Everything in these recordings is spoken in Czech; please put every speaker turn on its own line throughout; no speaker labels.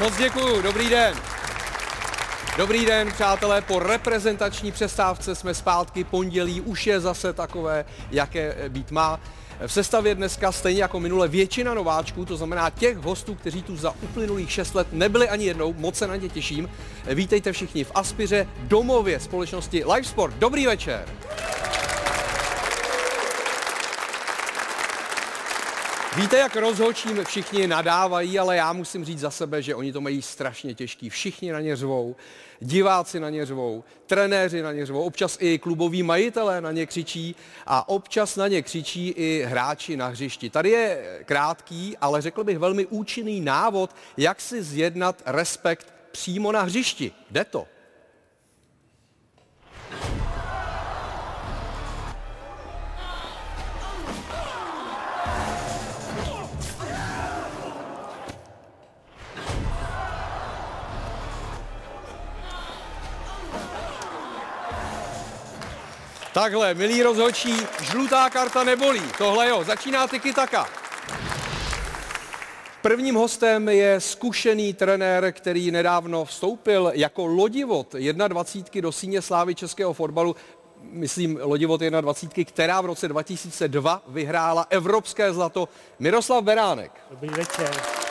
Moc děkuju, dobrý den. Dobrý den, přátelé, po reprezentační přestávce jsme zpátky, pondělí už je zase takové, jaké být má. V sestavě dneska stejně jako minule většina nováčků, to znamená těch hostů, kteří tu za uplynulých 6 let nebyli ani jednou, moc se na ně těším. Vítejte všichni v Aspiře, domově společnosti Livesport. Dobrý večer. Víte, jak rozhočím všichni nadávají, ale já musím říct za sebe, že oni to mají strašně těžký. Všichni na ně řvou, diváci na ně řvou, trenéři na ně řvou, občas i kluboví majitelé na ně křičí a občas na ně křičí i hráči na hřišti. Tady je krátký, ale řekl bych velmi účinný návod, jak si zjednat respekt přímo na hřišti. Jde to. Takhle, milí rozhočí, žlutá karta nebolí. Tohle jo, začíná tyky taka. Prvním hostem je zkušený trenér, který nedávno vstoupil jako lodivot 21 do síně slávy českého fotbalu. Myslím lodivot 21, která v roce 2002 vyhrála evropské zlato. Miroslav Beránek.
Dobrý večer.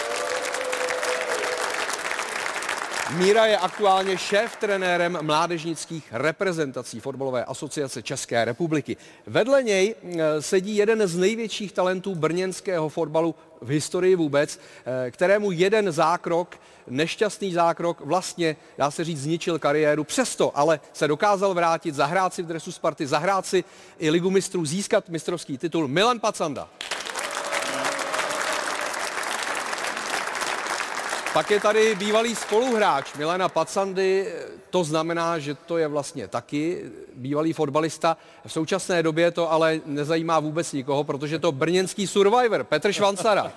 Míra je aktuálně šéf trenérem mládežnických reprezentací fotbalové asociace České republiky. Vedle něj eh, sedí jeden z největších talentů brněnského fotbalu v historii vůbec, eh, kterému jeden zákrok, nešťastný zákrok, vlastně, dá se říct, zničil kariéru. Přesto ale se dokázal vrátit, zahrát si v dresu Sparty, zahrát si i ligu mistrů, získat mistrovský titul. Milan Pacanda. Pak je tady bývalý spoluhráč Milena Pacandy, to znamená, že to je vlastně taky bývalý fotbalista. V současné době to ale nezajímá vůbec nikoho, protože to brněnský survivor Petr Švancara.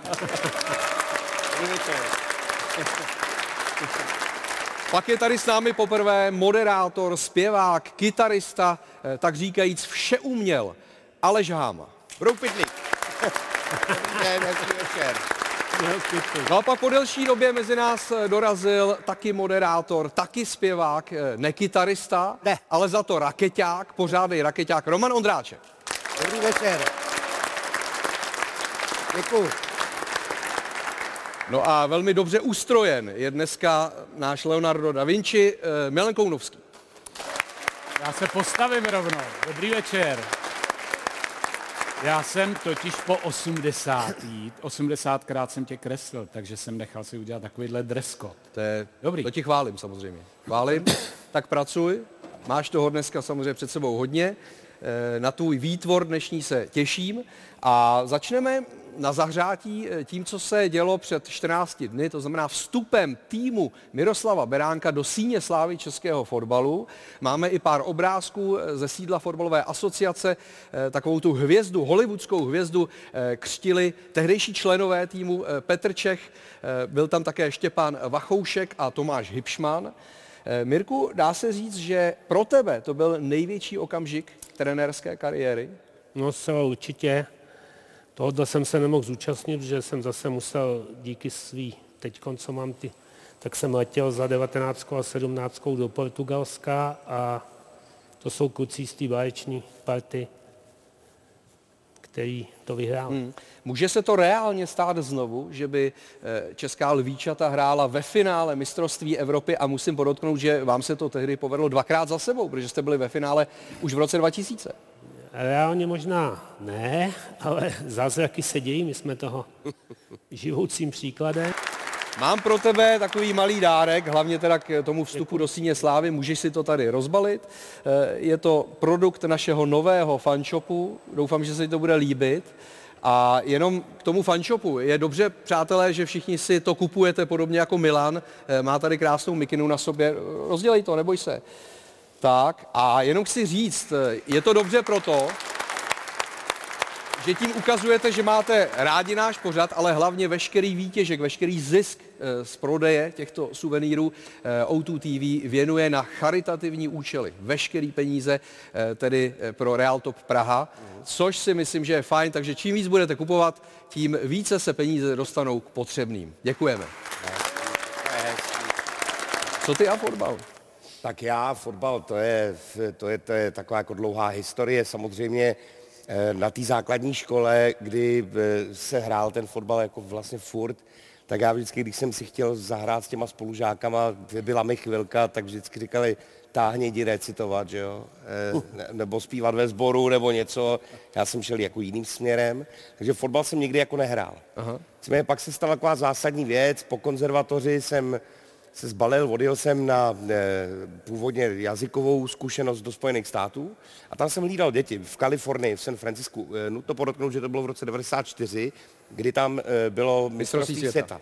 Pak je tady s námi poprvé moderátor, zpěvák, kytarista, eh, tak říkajíc vše uměl, Aleš Háma.
Broupitník. Den, hezký večer.
No a pak po delší době mezi nás eh, dorazil taky moderátor, taky zpěvák, eh, ne kytarista,
Ne.
ale za to raketák, pořádný raketák, Roman Ondráček.
Dobrý večer. Děkuji.
No a velmi dobře ustrojen je dneska náš Leonardo da Vinci, eh, Milan Kounovský.
Já se postavím rovnou. Dobrý večer. Já jsem totiž po 80. 80krát jsem tě kreslil, takže jsem nechal si udělat takovýhle dress code.
To, je,
Dobrý.
to ti chválím samozřejmě. Chválím, tak pracuj. Máš toho dneska samozřejmě před sebou hodně. Eh, Na tvůj výtvor dnešní se těším. A začneme na zahřátí eh, tím, co se dělo před 14 dny, to znamená vstupem týmu Miroslava Beránka do síně slávy českého fotbalu. Máme i pár obrázků eh, ze sídla fotbalové asociace, takovou tu hvězdu, hollywoodskou hvězdu křtili tehdejší členové týmu Petr Čech, byl tam také Štěpán Vachoušek a Tomáš Hipšman. Mirku, dá se říct, že pro tebe to byl největší okamžik trenérské kariéry?
No zcela určitě. Tohoto jsem se nemohl zúčastnit, že jsem zase musel díky svý, teď co mám ty, tak jsem letěl za 19 a 17 do Portugalska a to jsou kluci z té báječní party, který to vyhrál. Hmm.
Může se to reálně stát znovu, že by eh, česká lvíčata hrála ve finále mistrovství Evropy a musím podotknout, že vám se to tehdy povedlo dvakrát za sebou, protože jste byli ve finále už v roce 2000.
Reálně možná ne, ale zázraky se dějí, my jsme toho živoucím příkladem.
Mám pro tebe takový malý dárek, hlavně teda k tomu vstupu do síně slávy, můžeš si to tady rozbalit. Eh, Je to produkt našeho nového fanshopu, doufám, že se ti to bude líbit. A jenom k tomu fanshopu. Je dobře, přátelé, že všichni si to kupujete podobně jako Milan. Eh, Má tady krásnou mikinu na sobě. Rozdělej to, neboj se. Tak a jenom chci říct, eh, je to dobře proto, že tím ukazujete, že máte rádi náš pořad, ale hlavně veškerý výtěžek, veškerý zisk eh, z prodeje těchto suvenýrů eh, O2 TV věnuje na charitativní účely. Veškerý peníze eh, tedy pro Real Top Praha, což si myslím, že je fajn, takže čím víc budete kupovat, tím více se peníze dostanou k potřebným. Děkujeme. Co ty a fotbal?
Tak já, fotbal, to je, to je, to je taková jako dlouhá historie. Samozřejmě na té základní škole, kdy eh, se hrál ten fotbal jako vlastně furt, tak já vždycky, když jsem si chtěl zahrát s těma spolužákama, byla mi chvilka, tak vždycky říkali, táhni jdi recitovat, že jo? E, nebo zpívat ve sboru, nebo něco. Já jsem šel jako jiným směrem, takže fotbal jsem nikdy jako nehrál. Aha. pak se stala taková zásadní věc, po konzervatoři jsem se zbalil, odjel jsem na e, původně jazykovou zkušenost do Spojených států a tam jsem hlídal děti v Kalifornii, v San Francisku. E, nutno podotknout, že to bylo v roce 94, kdy tam e, bylo mistrovství světa. světa.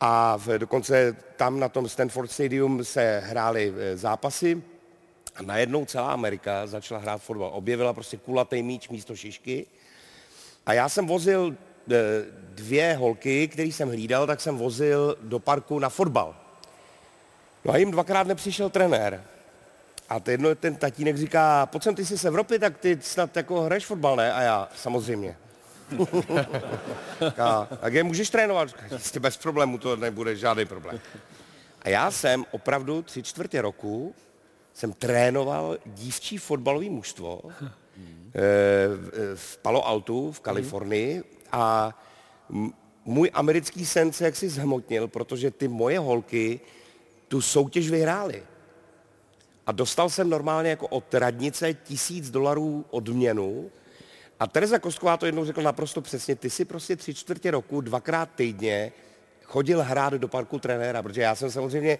A v, dokonce tam na tom Stanford Stadium se hrály e, zápasy a najednou celá Amerika začala hrát fotbal. Objevila prostě kulatý míč místo šišky a já jsem vozil dvě holky, které jsem hlídal, tak jsem vozil do parku na fotbal. No a jim dvakrát nepřišel trenér. A jedno, ten tatínek říká, pojď sem, ty jsi z Evropy, tak ty snad jako hraješ fotbal, ne? A já, samozřejmě. a, tak je můžeš trénovat? Jistě bez problému, to nebude žádný problém. A já jsem opravdu tři čtvrtě roku jsem trénoval dívčí fotbalový mužstvo eh, v Palo Alto v Kalifornii a můj americký sen se jaksi zhmotnil, protože ty moje holky tu soutěž vyhráli. A dostal jsem normálně jako od radnice tisíc dolarů odměnu. A Tereza Kostková to jednou řekla naprosto přesně, ty si prostě tři čtvrtě roku, dvakrát týdně chodil hrát do parku trenéra, protože já jsem samozřejmě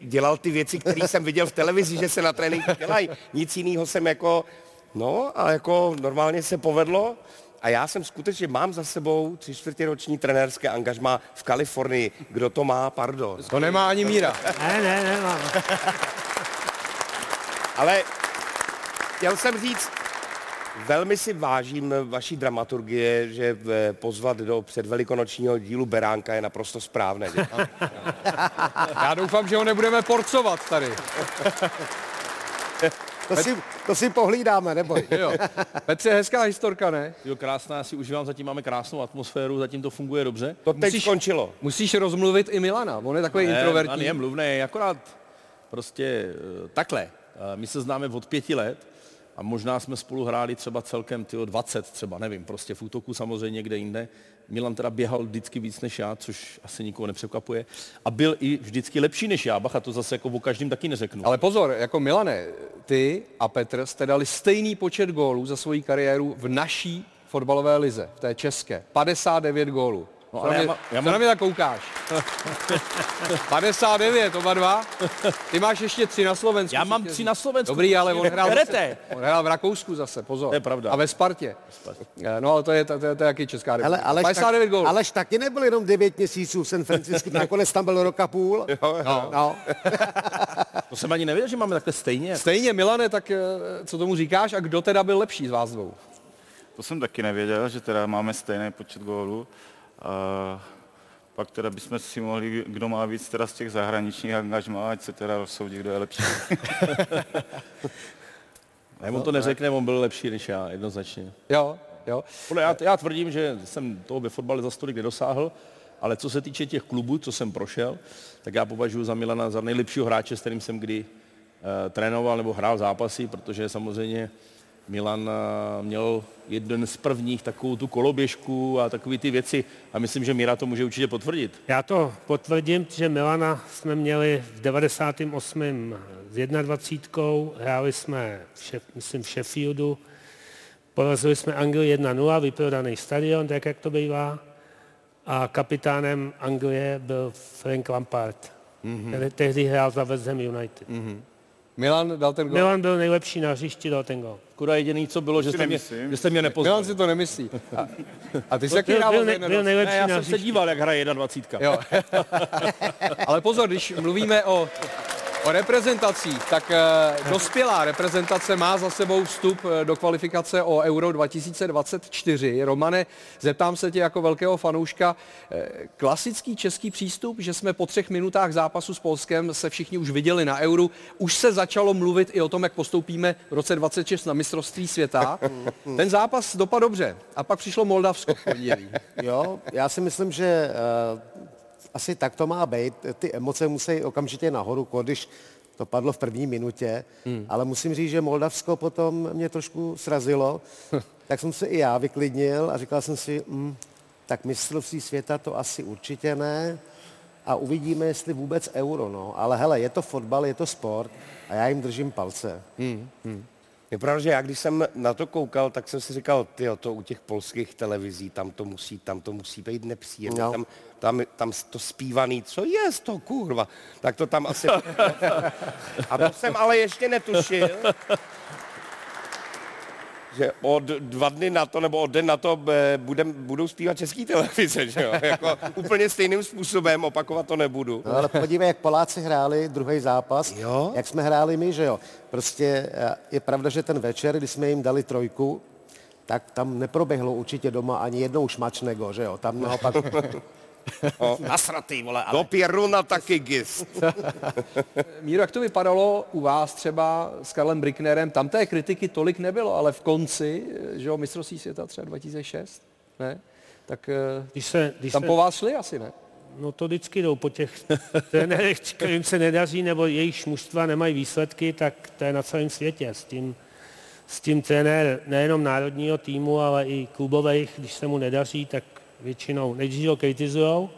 dělal ty věci, které jsem viděl v televizi, že se na tréninku dělají. Nic jiného jsem jako, no a jako normálně se povedlo. A já jsem skutečně, mám za sebou tři čtvrtěroční trenérské angažma v Kalifornii. Kdo to má, pardon.
To nemá ani míra.
ne, ne, nemám.
Ale chtěl jsem říct, velmi si vážím vaší dramaturgie, že pozvat do předvelikonočního dílu Beránka je naprosto správné.
Já doufám, že ho nebudeme porcovat tady.
To si, to si pohlídáme, neboj.
Jo. Petře, hezká historka, ne?
Jo, krásná, já si užívám, zatím máme krásnou atmosféru, zatím to funguje dobře.
To teď musíš, skončilo.
Musíš rozmluvit i Milana, on je takový ne, introvertní.
On je mluvný, akorát prostě eh, takhle. Eh, my se známe od pěti let a možná jsme spolu hráli třeba celkem tyjo, 20 třeba, nevím, prostě v útoku samozřejmě někde jinde. Milan teda běhal vždycky víc než já, což asi nikoho nepřekvapuje. A byl i vždycky lepší než já, bacha, to zase jako o každým taky neřeknu.
Ale pozor, jako Milane, ty a Petr jste dali stejný počet gólů za svoji kariéru v naší fotbalové lize, v té české. 59 gólů. No, ale já, má, já mám... na mě tak koukáš? 59, oba dva. Ty máš ještě tři na Slovensku.
Já mám tři na Slovensku.
Dobrý, ale on hrál, zase, on hrál v Rakousku zase, pozor.
To je pravda.
A ve Spartě. Eh, no ale to je, to, to, to je jaký Česká republika.
Ale, 59 tak, gólů. Alež taky nebyl jenom 9 měsíců v San Francisco, nakonec tam byl roka půl. Jo, jo. No. no.
to jsem ani nevěděl, že máme takhle stejně.
Stejně, Milane, tak eh, co tomu říkáš a kdo teda byl lepší z vás dvou?
To jsem taky nevěděl, že teda máme stejný počet gólů. A pak teda bychom si mohli, kdo má víc teda z těch zahraničních angažmá, ať se teda rozsoudí, kdo je lepší.
ne, on to neřekne, on byl lepší než já, jednoznačně.
Jo, jo.
Podle, já, já tvrdím, že jsem toho ve fotbale za stolik nedosáhl, ale co se týče těch klubů, co jsem prošel, tak já považuji za Milana za nejlepšího hráče, s kterým jsem kdy uh, trénoval nebo hrál zápasy, protože samozřejmě Milan eh, měl jeden z prvních takovou tu koloběžku a takové ty věci a myslím, že Míra to může určitě potvrdit.
Já to potvrdím, že Milana jsme měli v 98. s 21. hráli jsme, v šef, myslím, v Sheffieldu, porazili jsme Anglii 1-0, vyprodaný stadion, tak jak to bývá, a kapitánem Anglie byl Frank Lampard, mm-hmm. který tehdy hrál za West Ham United. Mm-hmm.
Milan dal ten gol?
Milan byl nejlepší na hřišti, dal ten gol.
Kuda jediný, co bylo, že jste, mě, že jste mě nepoznal.
Milan si to nemyslí. A, a ty jsi
jaký hrál byl, ne, byl nejlepší
ne, já
na
jsem se díval, jak hraje 21.
Jo. Ale pozor, když mluvíme o O reprezentacích. Tak eh, dospělá reprezentace má za sebou vstup eh, do kvalifikace o Euro 2024. Romane, zeptám se tě jako velkého fanouška, eh, klasický český přístup, že jsme po třech minutách zápasu s Polskem se všichni už viděli na Euro. Už se začalo mluvit i o tom, jak postoupíme v roce 26 na mistrovství světa. Ten zápas dopadl dobře a pak přišlo Moldavsko v pondělí.
Jo, já si myslím, že asi tak to má být. Ty emoce musí okamžitě nahoru, když to padlo v první minutě, hmm. ale musím říct, že Moldavsko potom mě trošku srazilo, tak jsem se i já vyklidnil a říkal jsem si, mm, tak mistrovství světa to asi určitě ne a uvidíme, jestli vůbec euro, no. Ale hele, je to fotbal, je to sport a já jim držím palce. Hmm.
Hmm. Je pravda, že já když jsem na to koukal, tak jsem si říkal, ty to u těch polských televizí, tam to musí, tam to musí být nepříjemné. No. Tam, tam, tam to zpívaný, co je to kurva, tak to tam asi... A to jsem ale ještě netušil, že od dva dny na to, nebo od den na to eh, budem, budou zpívat český televize, že jo? Jako úplně stejným způsobem, opakovat to nebudu.
No, ale podívej, jak Poláci hráli druhý zápas, jo? jak jsme hráli my, že jo? Prostě eh, je pravda, že ten večer, kdy jsme jim dali trojku, tak tam neproběhlo určitě doma ani jednou šmačnego, že jo? Tam naopak
No. Nasratý, vole. Ale... Do Pieruna taky gist.
Míro, jak to vypadalo u vás třeba s Karlem Bricknerem? Tam té kritiky tolik nebylo, ale v konci, že jo, mistrovství světa třeba 2006, ne? Tak eh, když se, když tam se... po vás šli asi, ne?
No to vždycky jdou po těch trenérech, kterým se nedaří, nebo jejich mužstva nemají výsledky, tak to je na celém světě. S tím, s tím trenér nejenom národního týmu, ale i klubových, když se mu nedaří, tak většinou nejdřív ho kritizujou,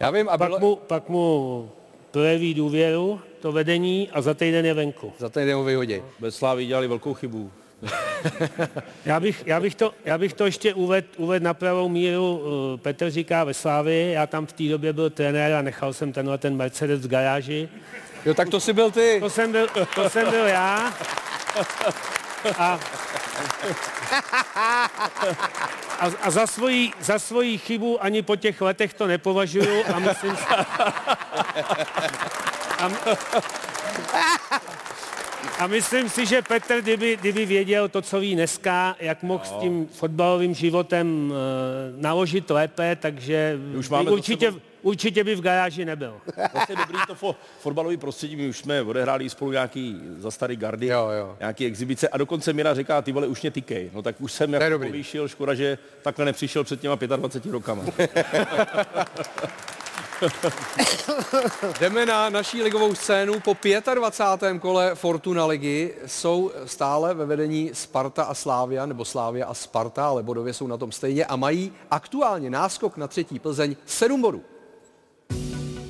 já vím,
a pak, bylo... mu, pak mu projeví důvěru, to vedení a za týden je venku.
Za týden ho vyhodí.
Bez Slávy dělali velkou chybu.
já, bych, já, bych to, já bych to ještě uvedl uved na pravou míru. Eh, Petr říká ve Slávy, já tam v té době byl trenér a nechal jsem tenhle ten Mercedes v garáži.
Jo, tak to si byl ty.
To jsem byl, to jsem byl já. A a, a za, svoji, za svoji chybu ani po těch letech to nepovažuju a myslím si... A, a myslím si, že Petr, kdyby, kdyby věděl to, co ví dneska, jak mohl no. s tím fotbalovým životem uh, naložit lépe, takže Už máme určitě, určitě by v garáži nebyl.
Vlastně dobrý to fo, fotbalový prostředí, my už jsme odehráli spolu nějaký za starý gardy, jo, jo. nějaký exibice a dokonce Mira říká, ty vole, už mě tykej. No tak už jsem jako povýšil, škoda, že takhle nepřišel před těma 25 rokama.
Jdeme na naší ligovou scénu. Po 25. kole Fortuna ligy jsou stále ve vedení Sparta a Slávia, nebo Slávia a Sparta, ale bodově jsou na tom stejně a mají aktuálně náskok na třetí Plzeň 7 bodů.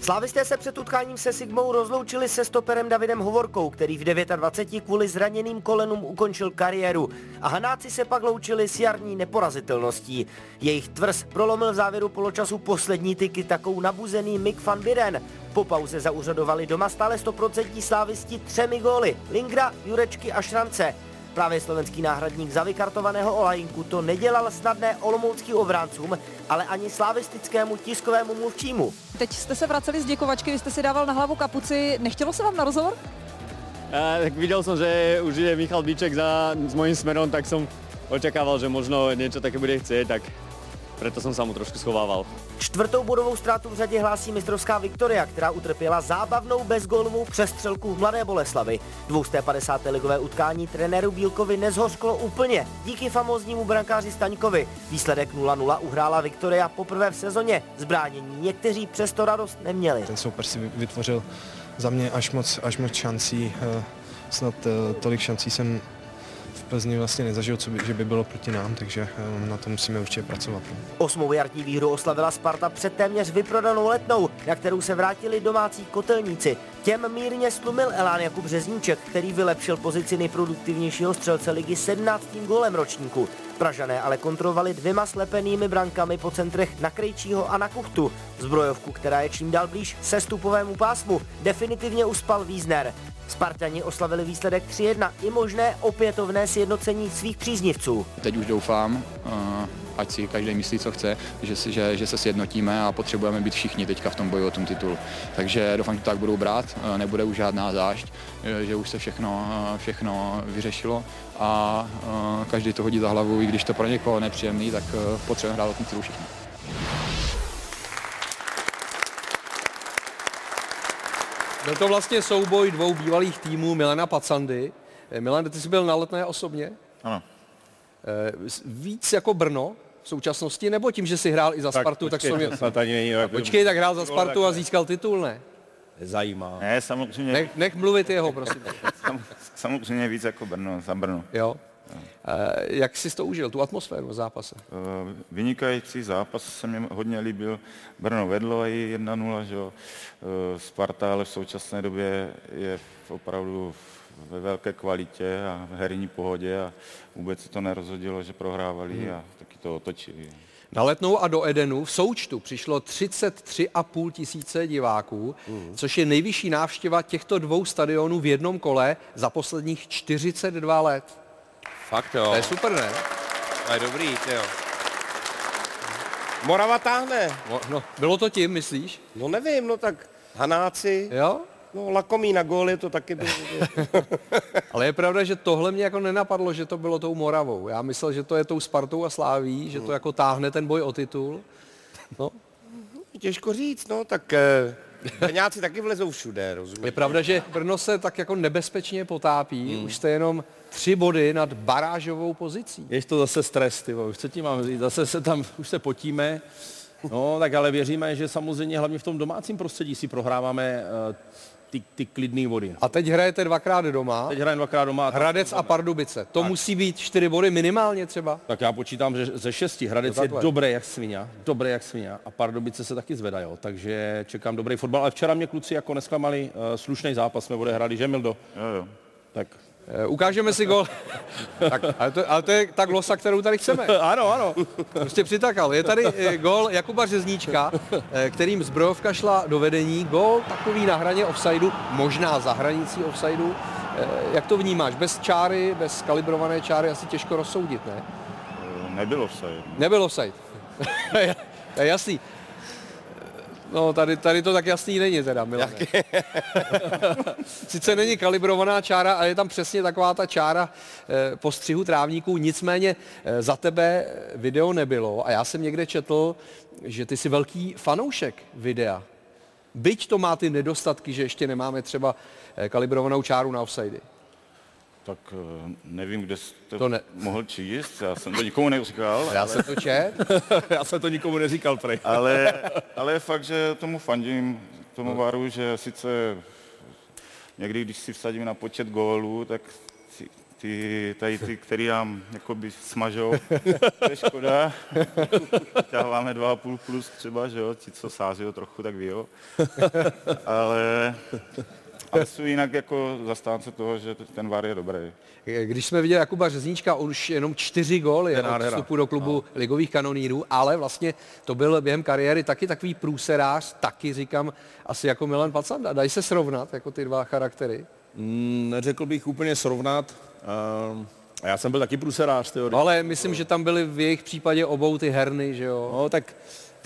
Slávisté se před utkáním se Sigmou rozloučili se stoperem Davidem Hovorkou, který v 29 kvůli zraněným kolenům ukončil kariéru. A Hanáci se pak loučili s jarní neporazitelností. Jejich tvrz prolomil v závěru poločasu poslední tyky takou nabuzený Mick van Biren. Po pauze zauřadovali doma stále 100% slávisti třemi góly. Lingra, Jurečky a Šrance. Právě slovenský náhradník za vykartovaného Olajinku to nedělal snadné olomouckým obráncům, ale ani slavistickému tiskovému mluvčímu.
Teď jste se vraceli z děkovačky, vy jste si dával na hlavu kapuci. Nechtělo se vám na rozhovor?
Uh, tak viděl jsem, že už je Michal Bíček za, s mojím smerom, tak jsem očekával, že možno něco také bude chcieť, tak proto jsem se mu trošku schovával.
Čtvrtou bodovou ztrátu v řadě hlásí mistrovská Viktoria, která utrpěla zábavnou bezgólovou přestřelku v Mladé Boleslavi. 250. ligové utkání trenéru Bílkovi nezhořklo úplně díky famóznímu brankáři Staňkovi. Výsledek 0-0 uhrála Viktoria poprvé v sezóně. Zbránění někteří přesto radost neměli.
Ten soupeř si vytvořil za mě až moc, až moc šancí. Eh, snad eh, tolik šancí jsem Plzni vlastně nezažil, co by, že by bylo proti nám, takže eh, na to musíme určitě pracovat. No.
Osmou jarní výhru oslavila Sparta před téměř vyprodanou letnou, na kterou se vrátili domácí kotelníci. Těm mírně stlumil Elán Jakub Březníček, který vylepšil pozici nejproduktivnějšího střelce ligy 17. golem ročníku. Pražané ale kontrolovali dvěma slepenými brankami po centrech na Krejčího a na Kuchtu. Zbrojovku, která je čím dál blíž sestupovému pásmu, definitivně uspal Wiesner. Spartani oslavili výsledek 3-1 i možné opětovné sjednocení svých příznivců.
Teď už doufám, ať si každý myslí, co chce, že, si, že, že se sjednotíme a potřebujeme být všichni teďka v tom boji o tom titul. Takže doufám, že to tak budou brát, nebude už žádná zášť, že už se všechno, všechno vyřešilo a každý to hodí za hlavu, i když to pro někoho nepříjemný, tak potřebujeme hrát o tom titul všichni.
Byl to vlastně souboj dvou bývalých týmů Milana Pacandy. Milan, ty jsi byl na letné osobně?
Ano.
Víc jako Brno v současnosti, nebo tím, že si hrál i za
Tak
Spartu, tak,
počkej,
tak
to snad ani není, jak-
Počkej, tak hrál za Spartu a získal titul, ne?
Zajímá.
Ne, samozřejmě,
Nech, nech mluvit jeho, prosím.
sam, samozřejmě víc jako Brno, za Brno.
Jo. Jak jsi to užil, tu atmosféru v zápase?
Eh, Vynikající zápas se mi hodně líbil. Brno vedlo i 1-0, že jo. Eh, Sparta ale v současné době je opravdu ve velké kvalitě a v herní pohodě a vůbec se to nerozhodilo, že prohrávali a taky to otočili.
Na Letnou a do Edenu v součtu přišlo 33,5 tisíce diváků, což je nejvyšší návštěva těchto dvou stadionů v jednom kole za posledních 42 let.
Fakt jo.
To je super, ne?
To je dobrý, ty jo. Morava táhne.
No, no, bylo to tím, myslíš?
No nevím, no tak Hanáci,
Jo?
no lakomý na góly to taky bylo.
Ale je pravda, že tohle mě jako nenapadlo, že to bylo tou Moravou. Já myslel, že to je tou Spartou a Sláví, že to jako táhne ten boj o titul. No,
Těžko říct, no tak eh, Brňáci taky vlezou všude,
je
rozumíš?
pravda, že Brno se tak jako nebezpečně potápí. Už jste jenom tři body nad barážovou pozicí.
Je to zase stres, ty vole, už co ti mám říct, zase se tam, už se potíme, no tak ale věříme, že samozřejmě hlavně v tom domácím prostředí si prohráváme uh, ty, ty klidné vody.
A teď hrajete dvakrát doma.
Teď hrajeme dvakrát doma. tak-
Hradec a Pardubice. To musí být čtyři body minimálně třeba.
Tak já počítám, že ze šesti. Hradec
Jo,
je
takhle.
dobré jak svině, dobré jak svině a Pardubice se taky zvedají, jo. takže čekám dobrý fotbal. Ale včera mě kluci jako nesklamali, uh, slušný zápas jsme odehráli, že Mildo?
Jo, jo.
Tak.
Eh, Ukážeme si gol. tak, ale, to, ale to je ta glosa, kterou tady chceme.
ano, ano.
Prostě přitakal. Je tady eh, gol Jakuba Řezníčka, eh, kterým zbrojovka šla do vedení. Gol takový na hraně offsideu, možná za hranicí offsideu. Jak to vnímáš? Bez čáry, bez kalibrované čáry asi těžko rozsoudit, ne?
Nebylo offside.
Nebyl offside. jasný. No, tady, tady to tak jasný není teda, Milane. Sice není kalibrovaná čára, ale je tam přesně taková ta čára eh, postřihu trávníků, nicméně eh, za tebe video nebylo a já jsem někde četl, že ty jsi velký fanoušek videa. Byť to má ty nedostatky, že ještě nemáme třeba eh, kalibrovanou čáru na offsidy.
Tak eh, nevím, kde jste
To ne-
mohl číst, já jsem to nikomu neříkal.
Já jsem to čet.
já jsem to nikomu neříkal prej.
Ale, ale je fakt, že tomu fandím, tomu varu, že sice někdy, když si vsadím na počet gólů, tak ty, ty, tady ty, který nám jakoby smažou, to je škoda. Dáváme 2,5 plus třeba, že jo, ti, co sází trochu, tak ví, jo. Ale, ale jsou jinak jako zastánce toho, že ten var je dobrý.
Když jsme viděli Jakuba Řezníčka, on už jenom čtyři góly
je
od vstupu do klubu no. ligových kanonýrů, ale vlastně to byl během kariéry taky takový průserář, taky říkám, asi jako Milan Pacanda. Dají se srovnat jako ty dva charaktery?
Mm, neřekl bych úplně srovnat. Uh, a já jsem byl taky průserář, tyjo.
No, ale myslím, že tam byly v jejich případě obou ty herny, že jo?
No, tak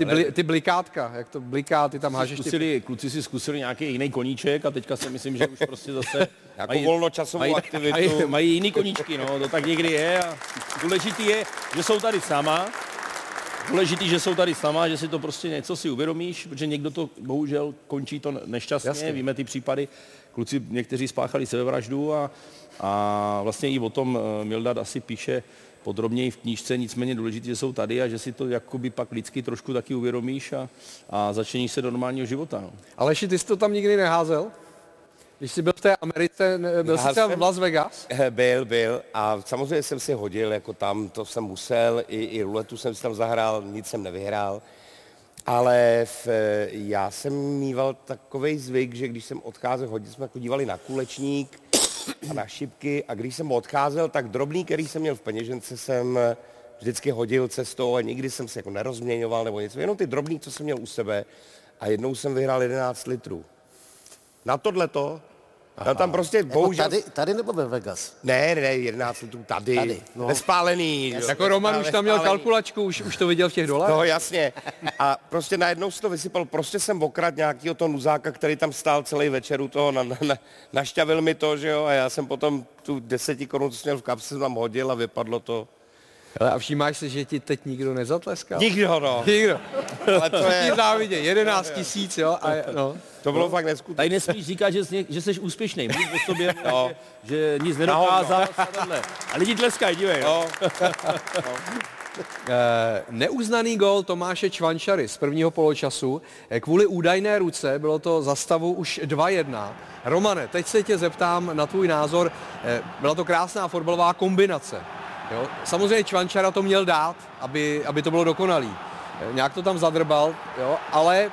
Ty, bli, ty blikátka, jak to bliká, ty tam hážeš ty...
zkusili, kluci si zkusili nějaký jiný koníček a teďka si myslím, že už prostě zase
Jako volnočasovou
mají,
aktivitu.
Mají, mají jiný koníčky, no, to tak někdy je a důležitý je, že jsou tady sama, důležitý, že jsou tady sama, že si to prostě něco si uvědomíš, protože někdo to bohužel končí to nešťastně,
Jasně.
Jasně. víme ty případy, kluci někteří spáchali sebevraždu a, a vlastně i o tom eh, Mildad asi píše podrobněji v knížce, nicméně důležité, že jsou tady a že si to jakoby pak lidsky trošku taky uvědomíš a, a začneš se do normálního života. No.
Aleši, ty jsi to tam nikdy neházel? Když jsi byl v té Americe, byl jsi třeba v Las Vegas?
Byl, byl. A samozřejmě jsem si hodil, jako tam to jsem musel, i, i ruletu jsem si tam zahrál, nic jsem nevyhrál. Ale v, já jsem mýval takový zvyk, že když jsem odcházel, hodně jsme chodívali na kulečník a na šipky a když jsem odcházel, tak drobný, který jsem měl v peněžence, jsem vždycky hodil cestou a nikdy jsem se jako nerozměňoval nebo něco, jenom ty drobný, co jsem měl u sebe. A jednou jsem vyhrál 11 litrů. Na tohleto No tam prostě
Jako
bohužel...
tady, tady nebo ve Vegas?
Ne, ne, 11 litrů tady.
Tady, no.
Nespálený. jo.
Jako Roman už tam měl kalkulačku, už, už to viděl v těch dolarech.
No jasně. A prostě najednou se to vysypal. Prostě jsem okrad nějakýho toho nuzáka, který tam stál celý večer u toho, na, na, na, našťavil mi to, že jo, a já jsem potom tu deseti korun, co jsem měl v kapse, jsem tam hodil a vypadlo to.
Hele, a všímáš si, že ti teď nikdo nezatleskal?
Nikdo, no.
Nikdo.
Ale to je,
závidě, 11 tisíc, jo? A, je- no.
to bylo fakt neskutečné.
Tady nesmíš říkat, že jsi, že jsi úspěšný. Mluv o sobě, no. že nic nedokázal. a takhle. A lidi tleskají, dívej. No.
Eh, neuznaný gol Tomáše Čvančary z prvního poločasu. Eh, Kvůli údajné ruce bylo to za stavu už 2-1. Romane, teď se tě zeptám na tvůj názor. Eh, Byla to krásná fotbalová kombinace. Jo? Samozřejmě Čvančara to měl dát, aby, aby to bylo dokonalý. Eh, Nějak to tam zadrbal, jo? ale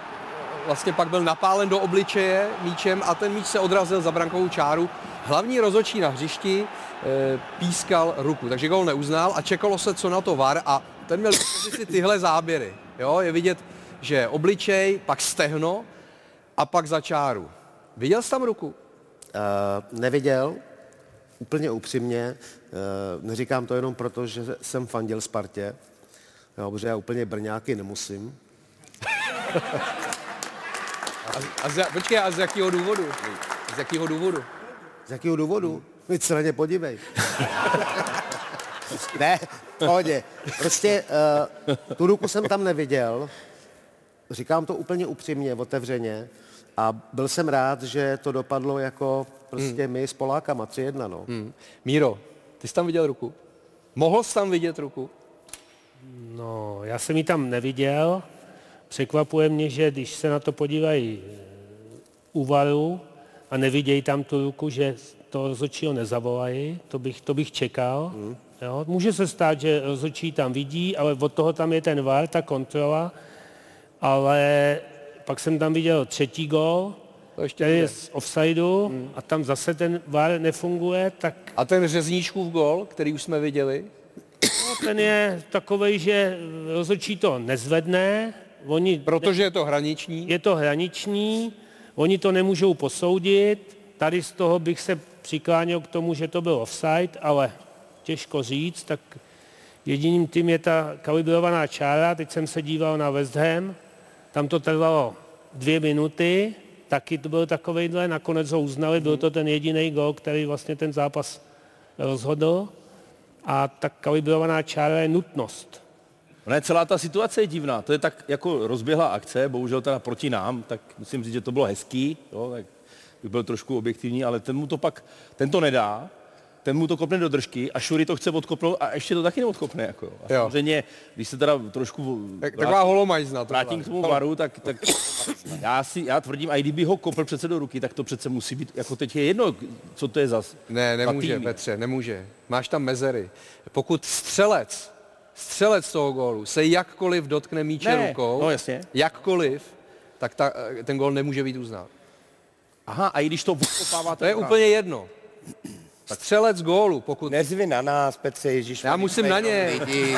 vlastně pak byl napálen do obličeje míčem a ten míč se odrazil za brankovou čáru. Hlavní rozočí na hřišti e, pískal ruku, takže gol neuznal a čekalo se, co na to VAR a ten měl dispozici tyhle záběry. Jo? Je vidět, že obličej, pak stehno a pak za čáru. Viděl jsi tam ruku?
Uh, neviděl, úplně upřímně, uh, neříkám to jenom proto, že jsem fandil Spartě, jo, protože já úplně brňáky nemusím.
A z, počkej, a z jakého důvodu? Z jakého důvodu?
Z jakého důvodu? Víc se na ně podívej. ne, v pohodě. Prostě uh, tu ruku jsem tam neviděl. Říkám to úplně upřímně, otevřeně. A byl jsem rád, že to dopadlo jako prostě hmm. my s Polákama 3-1, no.
Hmm. Míro, ty jsi tam viděl ruku? Mohl jsi tam vidět ruku?
No, já jsem ji tam neviděl. Překvapuje mě, že když se na to podívají eh, u varu a nevidějí tam tu ruku, že to rozhodčího nezavolají, to bych, to bych čekal.
Hmm.
Jo? Může se stát, že rozhodčí tam vidí, ale od toho tam je ten var, ta kontrola. Ale pak jsem tam viděl třetí gol,
To ještě
který je z offsideu a tam zase ten var nefunguje, tak
A ten řezníčkův gol, který už jsme viděli?
no, ten je takovej, že rozhodčí to nezvedne, oni
Protože je to hraniční.
je to hraniční, oni to nemůžou posoudit. Tady z toho bych se přikláněl k tomu, že to byl offside, ale těžko říct, tak jediným tím je ta kalibrovaná čára. Teď jsem se díval na West Ham, tam to trvalo dvě minuty, taky to byl takovejhle, nakonec ho uznali, byl to ten jediný gol, který vlastně ten zápas rozhodl. A ta kalibrovaná čára je nutnost.
Ne, celá ta situace je divná. To je tak jako rozběhla akce, bohužel teda proti nám, tak musím říct, že to bylo hezký, jo, tak byl trošku objektivní, ale ten mu to pak, ten to nedá, ten mu to kopne do držky a Šury to chce odkopnout a ještě to taky neodkopne. Jako. jo. A
Jo.
samozřejmě, když se teda trošku
Tak, taková holomajzna. to
vrátím k tomu varu, tak, tak já, si, já tvrdím, a i kdyby ho kopl přece do ruky, tak to přece musí být, jako teď je jedno, co to je za
Ne,
za
nemůže,
týmy.
Petře, nemůže. Máš tam mezery. Pokud střelec, střelec toho gólu se jakkoliv dotkne míče
Ne,
rukou,
no jasně.
jakkoliv, tak ta, ten gól nemůže být uznán.
Aha, a i když to odkopává,
To je úplně jedno. Střelec gólu, pokud...
Nezvi na nás, Petře, Ježíš.
Já musím na ně.
Lidi.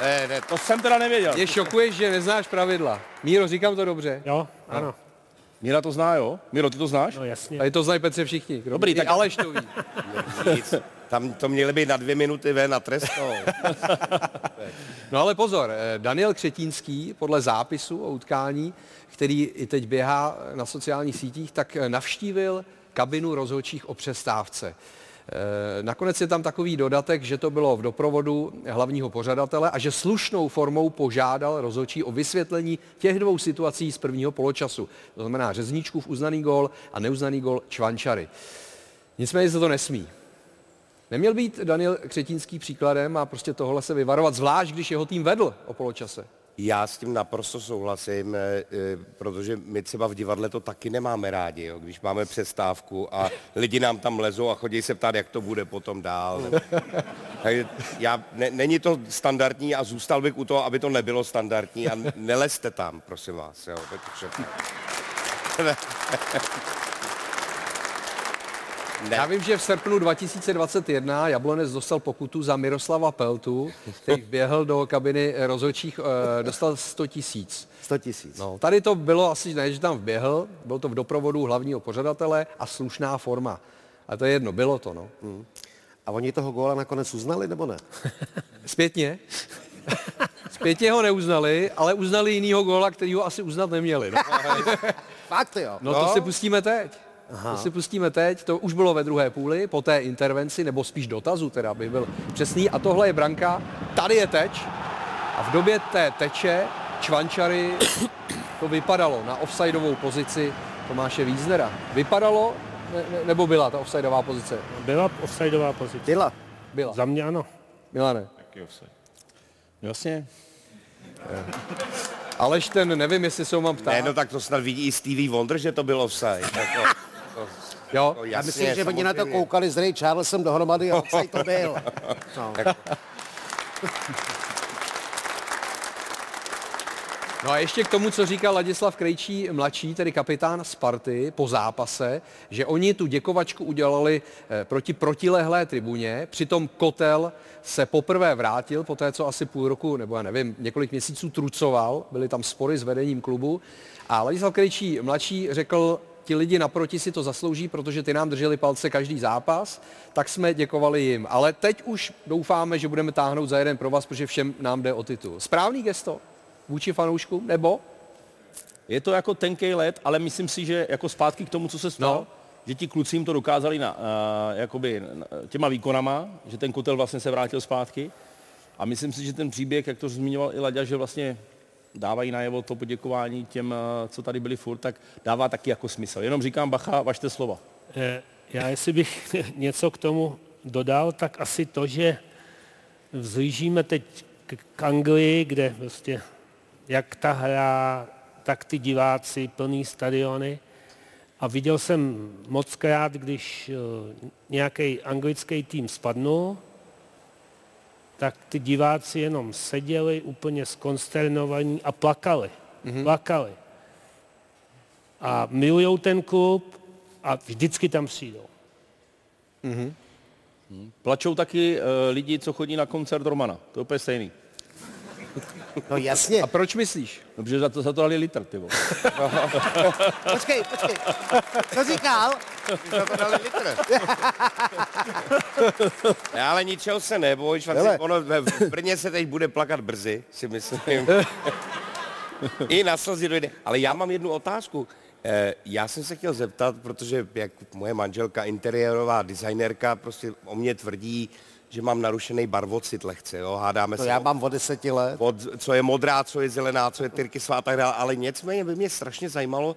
ne, ne,
To jsem teda nevěděl.
Mě šokuješ, že neznáš pravidla. Míro, říkám to dobře.
Jo, ano,
Míra to zná, jo? Míro, ty to znáš?
no jasně.
Tady to znají Petře všichni.
Dobrý,
I
tak-
Aleš to ví.
nic. Tam to měli být na dvě minuty ven na trestnou.
No ale pozor, eh, Daniel Křetínský podle zápisu o utkání, který i teď běhá na sociálních sítích, tak eh, navštívil kabinu rozhodčích o přestávce. Eh, Nakonec je tam takový dodatek, že to bylo v doprovodu hlavního pořadatele a že slušnou formou požádal rozhodčí o vysvětlení těch dvou situací z prvního poločasu. To znamená řezníčkův uznaný gol a neuznaný gol Čvančary. Nicméně se to nesmí. Neměl být Daniel Křetínský příkladem a prostě tohle se vyvarovat, zvlášť když jeho tým vedl o poločase.
Já s tím naprosto souhlasím, eh, eh, protože my třeba v divadle to taky nemáme rádi, jo? když máme přestávku a lidi nám tam lezou a chodí se ptát, jak to bude potom dál. Takže já, ne, není to standardní a zůstal bych u toho, aby to nebylo standardní a nelezte tam, prosím vás. Jo? Všechno.
Já vím, že v srpnu 2021 Jablonec dostal pokutu za Miroslava Peltu, který běhl do kabiny rozhodčích, eh, dostal 100 tisíc.
100 tisíc.
No, tady to bylo asi ne, že tam vběhl, bylo to v doprovodu hlavního pořadatele a slušná forma. A to je jedno, bylo to, no.
Hmm. A oni toho góla nakonec uznali, nebo ne?
Zpětně? Zpětně ho neuznali, ale uznali jinýho góla, který ho asi uznat neměli. No,
Fakt jo.
no to si pustíme teď. Aha. To si pustíme teď, to už bylo ve druhé půli, po té intervenci, nebo spíš dotazu, teda by byl přesný. A tohle je branka, tady je teč. A v době té teče Čvančary to vypadalo na offsideovou pozici Tomáše Víznera. Vypadalo, ne, ne, nebo byla ta offsideová pozice?
Byla offsideová pozice.
Byla.
Byla.
Za mě ano.
Milane.
Taky offside.
Jasně.
Aleš ten, nevím, jestli se ho mám ptát.
Ne, no tak to snad vidí i Stevie Wonder, že to bylo offside. Jako,
Jo,
Já
jasně,
myslím, že oni na to
samozřejmě.
koukali s Ray Charlesem dohromady a offside to byl. No.
No a ještě k tomu, co říkal Ladislav Krejčí mladší, tedy kapitán Sparty po zápase, že oni tu děkovačku udělali eh, proti protilehlé tribuně, přitom Kotel se poprvé vrátil, po té, co asi půl roku, nebo já nevím, několik měsíců trucoval, byly tam spory s vedením klubu a Ladislav Krejčí mladší řekl, ti lidi naproti si to zaslouží, protože ty nám drželi palce každý zápas, tak jsme děkovali jim. Ale teď už doufáme, že budeme táhnout za jeden pro vás, protože všem nám jde o titul. Správný gesto vůči fanouškům, nebo?
Je to jako tenký let, ale myslím si, že jako zpátky k tomu, co se stalo,
No.
no. že ti kluci jim to dokázali na, uh, jakoby na, těma výkonama, že ten kotel vlastně se vrátil zpátky. A myslím si, že ten příběh, jak to zmiňoval i Laďa, že vlastně dávají najevo to poděkování těm, eh, co tady byli furt, tak dává taky jako smysl. Jenom říkám, bacha, vašte slova.
Eh, Já jestli bych něco k tomu dodal, tak asi to, že vzlížíme teď k, Anglii, kde prostě jak ta hra, tak ty diváci, plný stadiony. A viděl jsem moc krát, když nějaký anglický tým spadnul, tak ty diváci jenom seděli úplně skonsternovaní a plakali. Mm-hmm. Plakali. A milujou ten klub a vždycky tam přijdou.
Plačou taky uh, lidi, co chodí na koncert Romana. To je úplně stejný.
No jasně.
A proč myslíš?
No, protože za to, za to dali litr, ty vole.
Počkej, počkej. Co říkal?
Za to dali litr. Ne, ale ničeho se neboj, švanci,
Hele.
ono v v Brně se teď bude plakat brzy, si myslím. I na slzy dojde. Ale já mám jednu otázku. Eh, Já jsem se chtěl zeptat, protože jak moje manželka, interiérová designérka, prostě o mě tvrdí, že mám narušený barvocit lehce, jo, hádáme
To
se.
já
o-
mám od deseti let.
od, co je modrá, co je zelená, co je tyrky svá, tak dále. Ale nicméně by mě strašně zajímalo,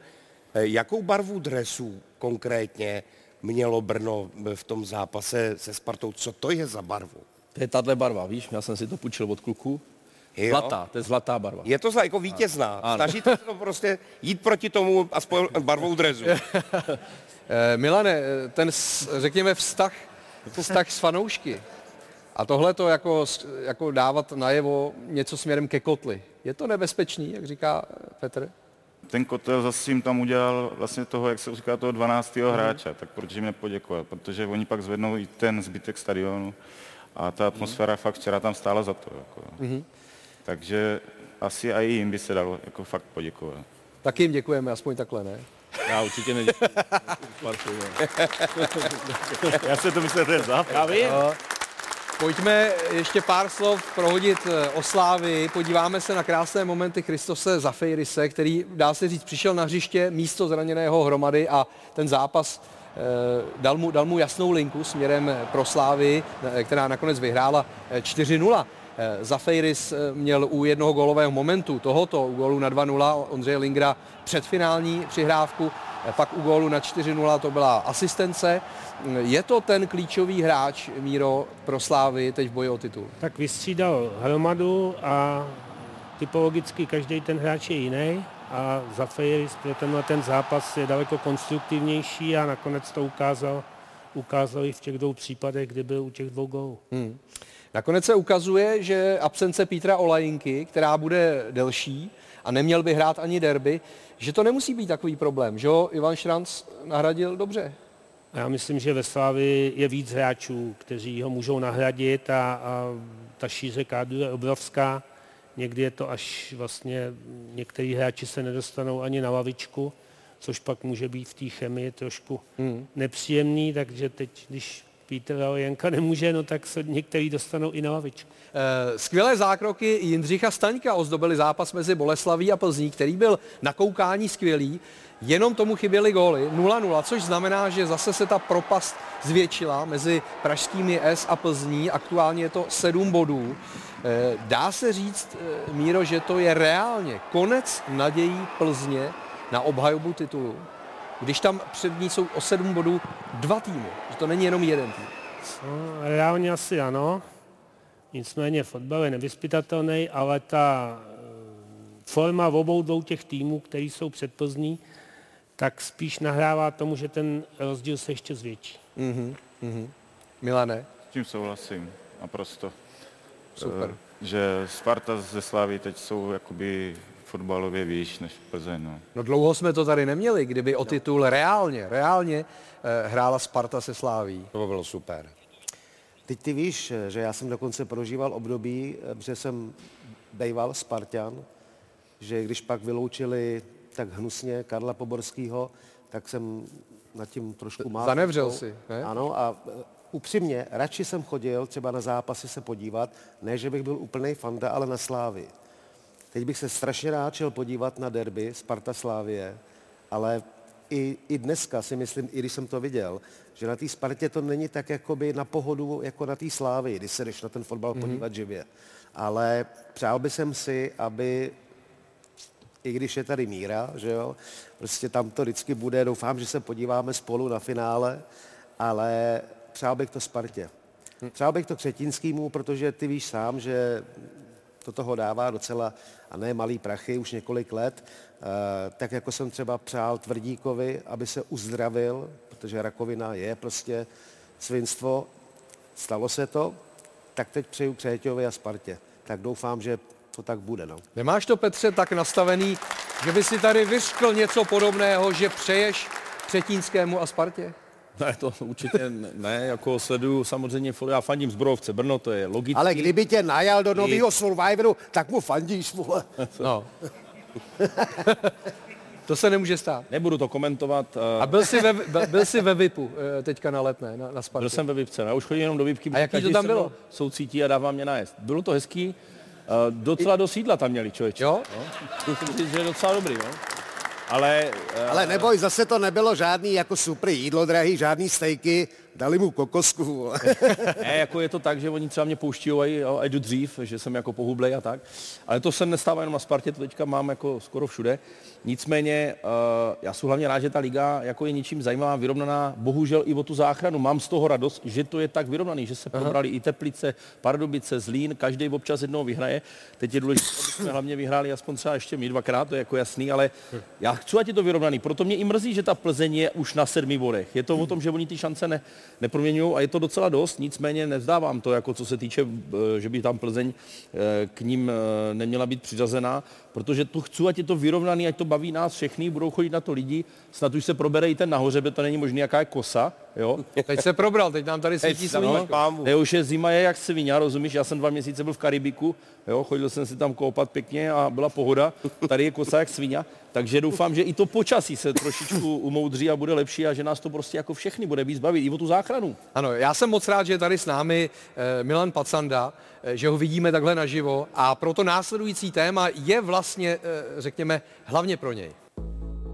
eh, jakou barvu dresů konkrétně mělo Brno v tom zápase se Spartou. Co to je za barvu?
To je tahle barva, víš? Já jsem si to půjčil od kluku.
Jo?
Zlatá, to je zlatá barva.
Je to jako vítězná.
Ano.
Snažíte se to prostě jít proti tomu aspoň barvou dresu.
Eh, Milane, eh, ten, řekněme, vztah, vztah s fanoušky a tohle to jako, jako dávat najevo něco směrem ke kotli. Je to nebezpečný, jak říká eh, Petr?
Ten kotel zase jim tam udělal vlastně toho, jak se říká, toho 12. hráče, tak proč jim nepoděkovat? Protože oni pak zvednou i ten zbytek stadionu a ta atmosféra fakt včera tam stála za to. Jako. Takže asi i jim by se dalo jako fakt poděkovat.
Tak jim děkujeme, aspoň takhle, ne?
Já určitě neděkuji.
Já se to myslím, že to je zápas.
Já vím.
Pojďme ještě pár slov prohodit eh, o Slávy. Podíváme se na krásné momenty Christose Zafeirise, který, dá se říct, přišel na hřiště místo zraněného hromady a ten zápas eh, dal mu, dal mu jasnou linku směrem eh, pro Slávy, která nakonec vyhrála eh, 4-0. Eh, Zafeiris eh, měl u jednoho gólového momentu tohoto, u gólu na 2-0 Ondřeje Lingra předfinální přihrávku, pak u gólu na 4-0 to byla asistence. Je to ten klíčový hráč, Míro, pro Slávy teď v boji o titul?
Tak vystřídal hromadu a typologicky každý ten hráč je jiný a Zafiris pro tenhle ten zápas je daleko konstruktivnější a nakonec to ukázal, ukázal i v těch dvou případech, kdy byl u těch dvou gólů.
Hmm. Nakonec se ukazuje, že absence Petra Olajinky, která bude delší a neměl by hrát ani derby, že to nemusí být takový problém, že ho Ivan Šranc nahradil dobře.
A já myslím, že ve Slávi je víc hráčů, kteří ho můžou nahradit a, a ta šíře kádu je obrovská. Někdy je to až vlastně, některý hráči se nedostanou ani na lavičku, což pak může být v té chemii trošku hmm. nepříjemný, takže teď, když Pítr Jenka nemůže, no tak se některý dostanou i na lavičku.
Eh, skvělé zákroky Jindřicha Staňka ozdobily zápas mezi Boleslaví a Plzní, který byl na koukání skvělý. Jenom tomu chyběly góly 0-0, což znamená, že zase se ta propast zvětšila mezi pražskými S a Plzní. Aktuálně je to 7 bodů. Eh, dá se říct, eh, Míro, že to je reálně konec nadějí Plzně na obhajobu titulu, když tam před ní jsou o 7 bodů dva týmy, že to není jenom jeden tým.
No, reálně asi ano. Nicméně fotbal je nevyspytatelný, ale ta eh, forma v obou dvou těch týmů, který jsou před Plzní, tak spíš nahrává tomu, že ten rozdíl se ještě zvětší.
Mm-hmm, mm-hmm. Milane?
S tím souhlasím, naprosto.
Super.
Uh, že Sparta ze Slávy teď jsou jakoby fotbalově výš než Plzeň. No.
no dlouho jsme to tady neměli, kdyby o titul reálně, reálně eh, hrála Sparta se Sláví.
To by bylo super.
Teď ty víš, že já jsem dokonce prožíval období, že jsem bejval Spartan, že když pak vyloučili tak hnusně Karla Poborského, tak jsem nad tím trošku
mal. Zanevřel si, ne?
Ano a e, upřímně, radši jsem chodil třeba na zápasy se podívat, ne, že bych byl úplný fanda, ale na Slávy. Teď bych se strašně rád šel podívat na derby Sparta Slávie, ale i, i dneska si myslím, i když jsem to viděl, že na té Spartě to není tak jakoby na pohodu jako na té Slávy, když se jdeš na ten fotbal mm-hmm. podívat živě. Ale přál bych jsem si, aby i když je tady míra, že jo, prostě tam to vždycky bude, doufám, že se podíváme spolu na finále, ale přál bych to Spartě. Hm. Přál bych to Křetínskýmu, protože ty víš sám, že to toho dává docela, a ne malý prachy, už několik let, e, tak jako jsem třeba přál Tvrdíkovi, aby se uzdravil, protože rakovina je prostě svinstvo, stalo se to, tak teď přeju Křeťovi a Spartě. Tak doufám, že to tak bude. No.
Nemáš to, Petře, tak nastavený, že by si tady vyřkl něco podobného, že přeješ Třetínskému a Spartě?
Ne, to určitě ne, jako sleduju samozřejmě, já fandím Zbrojovce Brno, to je logické.
Ale kdyby tě najal do nového Survivoru, tak mu fandíš, vole.
No. to se nemůže stát.
Nebudu to komentovat.
Eh. A byl jsi ve, byl jsi ve VIPu eh, teďka na letné, na, na Spartě?
Byl jsem ve VIPce, já už chodím jenom do VIPky.
A jaký to tam bylo?
Soucítí a dává mě najest. Bylo to hezký, Uh, docela do sídla tam měli člověče.
Jo?
No. Myslím že je docela dobrý, jo? Ale,
uh, Ale neboj, zase to nebylo žádný jako super jídlo, drahý, žádný stejky, dali mu kokosku.
ne, jako je to tak, že oni třeba mě pouští a jdu dřív, že jsem jako pohublej a tak. Ale to se nestává jenom na Spartě, to teďka mám jako skoro všude. Nicméně uh, já jsem hlavně rád, že ta liga jako je ničím zajímavá, vyrovnaná, bohužel i o tu záchranu. Mám z toho radost, že to je tak vyrovnaný, že se Aha. probrali i Teplice, Pardubice, Zlín, každý občas jednou vyhraje. Teď je důležité, aby jsme hlavně vyhráli aspoň třeba ještě my dvakrát, to je jako jasný, ale já chci, ať je to vyrovnaný. Proto mě i mrzí, že ta Plzeň je už na sedmi bodech. Je to o tom, že oni ty šance ne, neproměňují a je to docela dost, nicméně nevzdávám to, jako co se týče, eh, že by tam Plzeň eh, k ním eh, neměla být přiřazená, protože tu chci, ať je to vyrovnaný, ať to baví nás všechny, budou chodit na to lidi, snad už se probere i ten nahoře, by to není možné, jaká je kosa, jo.
Teď se probral, teď nám tady svítí sluníčko.
No, ne, už je zima je jak svině, rozumíš, já jsem dva měsíce byl v Karibiku, jo, chodil jsem si tam koupat pěkně a byla pohoda, tady je kosa jak svině, takže doufám, že i to počasí se trošičku umoudří a bude lepší a že nás to prostě jako všechny bude víc bavit, i o tu záchranu.
Ano, já jsem moc rád, že je tady s námi eh, Milan Pacanda, že ho vidíme takhle naživo a proto následující téma je vlastně, eh, řekněme, hlavně pro něj.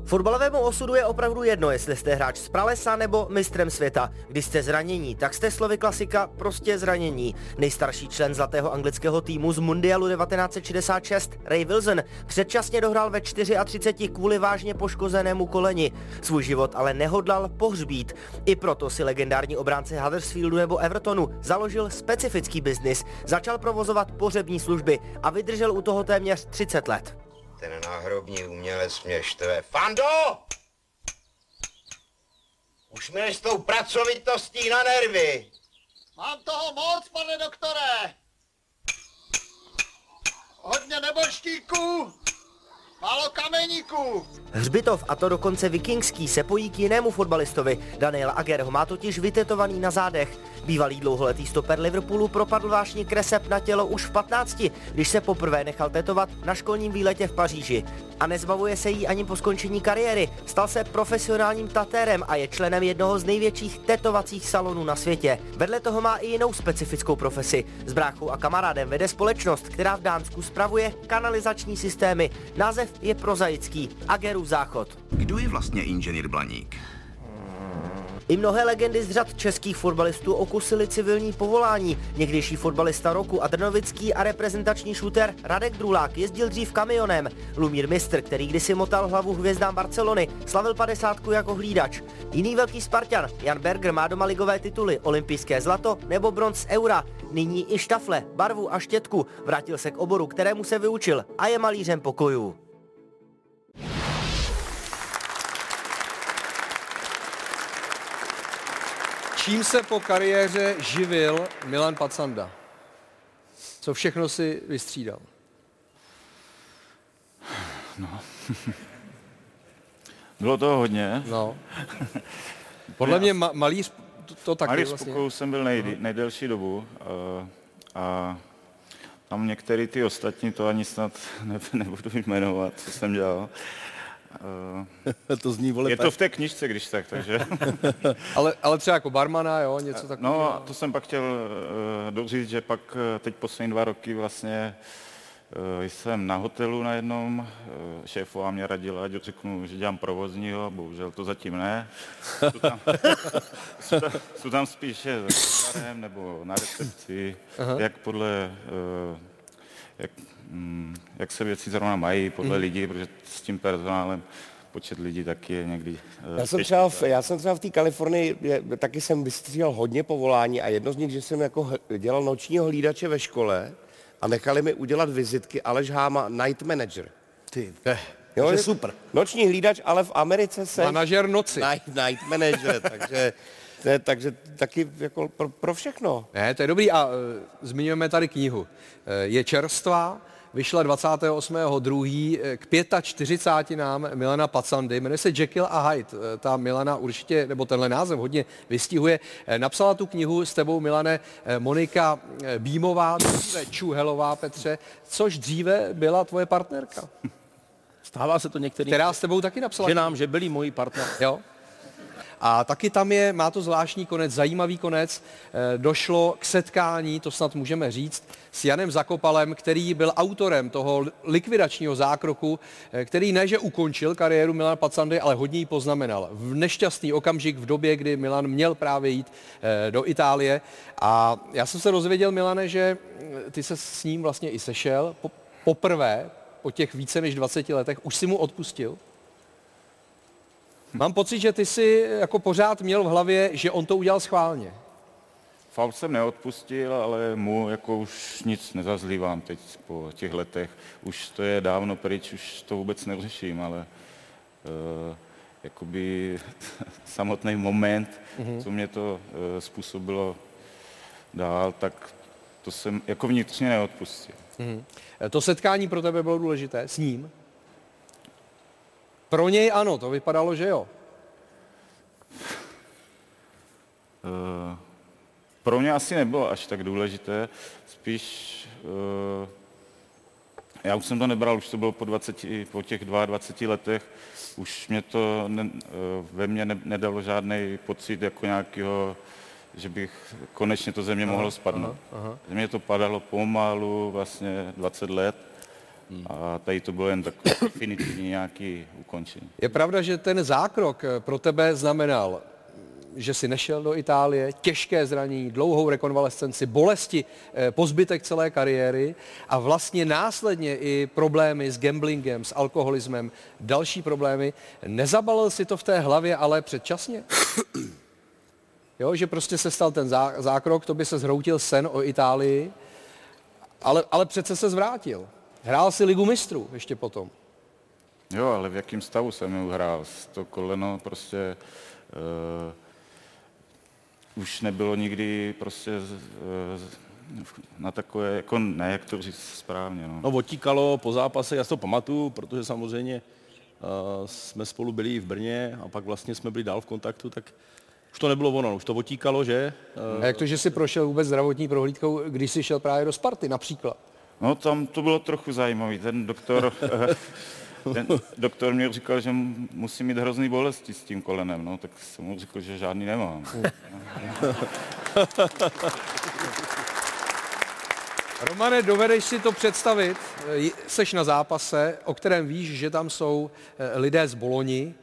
Fotbalovému osudu je opravdu jedno, jestli jste hráč z pralesa nebo mistrem světa. Když jste zranění, tak jste slovy klasika prostě zranění. Nejstarší člen zlatého anglického týmu z Mundialu 1966, Ray Wilson, předčasně dohrál ve 34 kvůli vážně poškozenému koleni. Svůj život ale nehodlal pohřbít. I proto si legendární obránce Huddersfieldu nebo Evertonu založil specifický biznis, začal provozovat pohřební služby a vydržel u toho téměř 30 let.
Ten náhrobní umělec mě štve. Fando! Už mi s tou pracovitostí na nervy.
Mám toho moc, pane doktore. Hodně neboštíků. Málo kameníků!
Hřbitov, a to dokonce vikingský, se pojí k jinému fotbalistovi. Daniel Ager ho má totiž vytetovaný na zádech. Bývalý dlouholetý stoper Liverpoolu propadl vážně kresep na tělo už v 15, když se poprvé nechal tetovat na školním výletě v Paříži. A nezbavuje se jí ani po skončení kariéry. Stal se profesionálním tatérem a je členem jednoho z největších tetovacích salonů na světě. Vedle toho má i jinou specifickou profesi. S bráchou a kamarádem vede společnost, která v Dánsku spravuje kanalizační systémy. Název je prozaický. Agerův záchod.
Kdo je vlastně inženýr Blaník?
I mnohé legendy z řad českých fotbalistů okusili civilní povolání. Někdejší fotbalista roku Adrnovický a reprezentační šuter Radek Drulák jezdil dřív kamionem. Lumír Mistr, který kdysi motal hlavu hvězdám Barcelony, slavil 50 jako hlídač. Jiný velký Spartan, Jan Berger, má doma ligové tituly, olympijské zlato nebo bronz eura. Nyní i štafle, barvu a štětku. Vrátil se k oboru, kterému se vyučil a je malířem pokojů.
Čím se po kariéře živil Milan Pacanda? Co všechno si vystřídal?
No. Bylo toho hodně.
No. Podle mě ma- malíř to, to taky
Malíř
vlastně.
pokojů jsem byl nejdy, nejdelší dobu a, a tam některý ty ostatní, to ani snad ne, nebudu jmenovat, co jsem dělal. A,
to zní vole
Je to v té knižce, když tak, takže...
ale, ale třeba jako barmana, jo, něco takového.
No, a to jsem pak chtěl uh, doříct, že pak uh, teď poslední dva roky vlastně uh, jsem na hotelu na jednom, uh, šéfová mě radila, ať řeknu, že dělám provozního, bohužel to zatím ne. Jsou tam, jsou tam, jsou tam spíše za nebo na recepci,
Aha.
jak podle, uh, jak, jak se věci zrovna mají, podle
Mhm.
lidí, protože s tím personálem počet lidí taky je někdy uh,
Já jsem, třeba v, já jsem třeba v té Kalifornii, je, taky jsem vystříhal hodně povolání a jedno z nich, že jsem jako dělal nočního hlídače ve škole a nechali mi udělat vizitky Aleš Háma, night manager.
Ty,
Jo,
to je super.
Noční hlídač, ale v Americe se...
Manažer noci.
Night, night manager, takže, to je, takže taky jako pro, pro všechno.
Ne, to je dobrý a uh, zmiňujeme tady knihu. Uh, je čerstvá, vyšla 28.2. eh, k 45 nám Milana Pacandy, jmenuje se Jekyll a Hyde. Eh, Ta Milana určitě, nebo tenhle název hodně vystihuje. Eh, Napsala tu knihu s tebou, Milane, Monika Bímová, dříve Čuhelová, Petře, což dříve byla tvoje partnerka.
Stává se to některým
Která s tebou taky napsala.
ženám, že byli moji partner.
Jo. A taky tam je, má to zvláštní konec, zajímavý konec. Eh, Došlo k setkání, to snad můžeme říct, s Janem Zakopalem, který byl autorem toho likvidačního zákroku, eh, který ne, že ukončil kariéru Milana Pacandy, ale hodně ji poznamenal. V nešťastný okamžik v době, kdy Milan měl právě jít eh, do Itálie. A já jsem se dozvěděl, Milane, že ty se s ním vlastně i sešel po, poprvé po těch více než 20 letech. Už si mu odpustil? Mám pocit, že ty si jako pořád měl v hlavě, že on to udělal schválně.
Faul jsem neodpustil, ale mu jako už nic nezazlívám teď po těch letech. Už to je dávno pryč, už to vůbec neřeším, ale uh, jakoby samotný moment,
Mhm.
mm-hmm. co mě to uh, způsobilo dál, tak to jsem jako vnitřně neodpustil.
Mhm. To setkání pro tebe bylo důležité s ním? Pro něj ano, to vypadalo, že jo.
Uh, pro mě asi nebylo až tak důležité, spíš uh, já už jsem to nebral, už to bylo po, 20, po těch 22 letech, už mě to ne, uh, ve mně ne, nedalo žádný pocit jako nějakého, že bych konečně to ze mě
Aha,
mohlo spadnout.
aha, aha.
Mě to padalo pomalu, vlastně 20 let a tady to bylo jen takové definitivní nějaký ukončení.
Je pravda, že ten zákrok eh, pro tebe znamenal, že si nešel do Itálie, těžké zranění, dlouhou rekonvalescenci, bolesti eh, po zbytek celé kariéry a vlastně následně i problémy s gamblingem, s alkoholismem, další problémy. Nezabalil si to v té hlavě, ale předčasně? Jo, že prostě se stal ten zá- zákrok, to by se zhroutil sen o Itálii, ale, ale přece se zvrátil. Hrál si ligu mistrů ještě potom.
Jo, ale v jakém stavu jsem ji hrál? To koleno prostě uh, už nebylo nikdy prostě uh, na takové, jako ne, jak to říct správně. No.
No otíkalo po zápase, já si to pamatuju, protože samozřejmě uh, jsme spolu byli i v Brně a pak vlastně jsme byli dál v kontaktu, tak už to nebylo ono, už to otíkalo, že?
A jak to, že jsi prošel vůbec zdravotní prohlídkou, když jsi šel právě do Sparty například?
No tam to bylo trochu zajímavý. Ten doktor, eh, ten doktor mě říkal, že musím mít hrozný bolesti s tím kolenem, no, tak jsem mu řekl, že žádný nemám.
Romane, dovedeš si to představit? Eh, Seš na zápase, o kterém víš, že tam jsou eh, lidé z Boloni,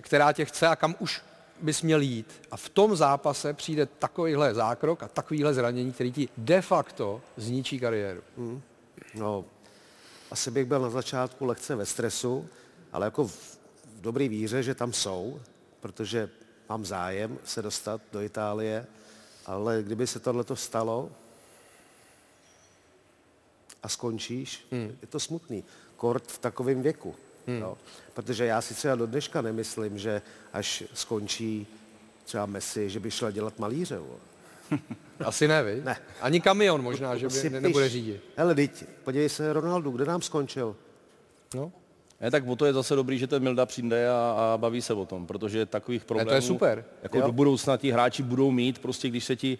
která tě chce a kam už bys měl jít. A v tom zápase přijde takovýhle zákrok a takovýhle zranění, který ti de facto zničí kariéru.
Hmm. No, asi bych byl na začátku lehce ve stresu, ale jako v, v dobrý víře, že tam jsou, protože mám zájem se dostat do Itálie, ale kdyby se tohleto stalo a skončíš, hmm. je to smutný. Kort v takovém věku. Hmm. No. Protože já si třeba do dneška nemyslím, že až skončí třeba Messi, že by šel dělat malíře. vole.
Asi ne, vy?
Ne.
Ani kamion možná, že by
Si
ne, nebude řídit.
Hele, teď, podívej se, Ronaldo, kde nám skončil?
No.
Ne, tak o to je zase dobrý, že ten Milda přijde a, a baví se o tom, protože takových problémů...
to je super.
Jako
Jo.
do budoucna ti hráči budou mít, prostě když se ti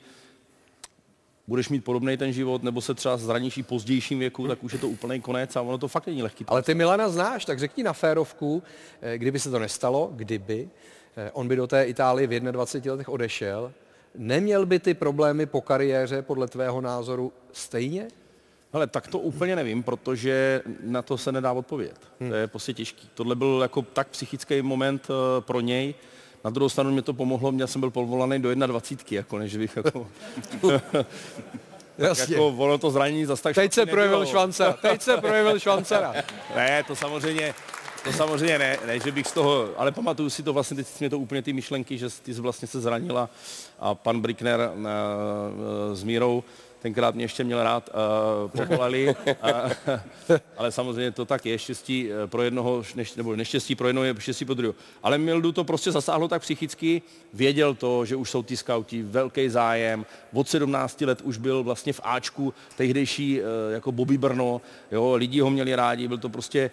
budeš mít podobný ten život, nebo se třeba zraníš i pozdějším věku, tak už je to úplný konec a ono to fakt není lehký.
Ale ty Milana znáš, tak řekni na férovku, eh, kdyby se to nestalo, kdyby, eh, on by do té Itálie v 21 letech odešel, neměl by ty problémy po kariéře podle tvého názoru stejně?
Ale tak to úplně nevím, protože na to se nedá odpovědět. Hmm. To je prostě těžký. Tohle byl jako tak psychický moment eh, pro něj. Na druhou stranu mě to pomohlo, já jsem byl povolaný do 21, jako než bych jako...
Jasně.
jako ono to zranění zase tak
Teď se projevil švancera. Teď se projevil švancera.
ne, to samozřejmě, to samozřejmě ne, ne, že bych z toho, ale pamatuju si to vlastně, teď mě to úplně ty myšlenky, že ty jsi vlastně se zranila a pan Brickner uh, s Mírou, tenkrát mě ještě měl rád, uh, povolali, uh, ale samozřejmě to tak je, štěstí eh, pro jednoho, neš, nebo neštěstí pro jednoho je štěstí pro druhého. Ale Mildu to prostě zasáhlo tak psychicky, věděl to, že už jsou ty skauti, velký zájem, od 17 let už byl vlastně v Ačku, tehdejší eh, jako Bobby Brno, jo, lidi ho měli rádi, byl to prostě,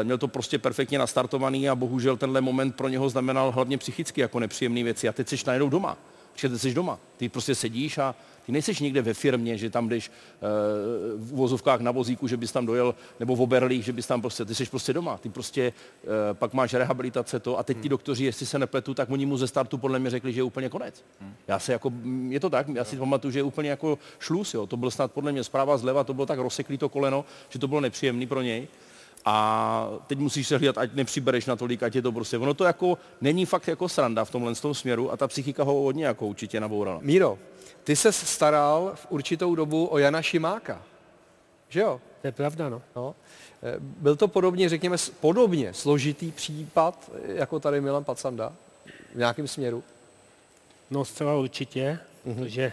eh, měl to prostě perfektně nastartovaný a bohužel tenhle moment pro něho znamenal hlavně psychicky jako nepříjemné věci a teď jsi najednou doma. Teď jsi doma. Ty prostě sedíš a ty nejseš někde ve firmě, že tam jdeš e, v uvozovkách na vozíku, že bys tam dojel, nebo v Oberlích, že bys tam prostě, ty jsi prostě doma. Ty prostě e, pak máš rehabilitace to a teď ti doktoři, jestli se nepletu, tak oni mu ze startu podle mě řekli, že je úplně konec. Já se jako, mm, je to tak, já si pamatuju, že je úplně jako šluz, jo. To byl snad podle mě zpráva zleva, to bylo tak rozseklý to koleno, že to bylo nepříjemný pro něj. A teď musíš se hlídat, ať nepřibereš na tolik, ať je to prostě. Ono to jako není fakt jako sranda v tomhle tom směru a ta psychika ho hodně jako určitě nabourala.
Míro, ty se staral v určitou dobu o Jana Šimáka, že jo?
To je pravda, no.
no. Eh, Byl to podobně, řekněme, podobně složitý případ, jako tady Milan Pacanda v nějakém směru?
No zcela určitě, protože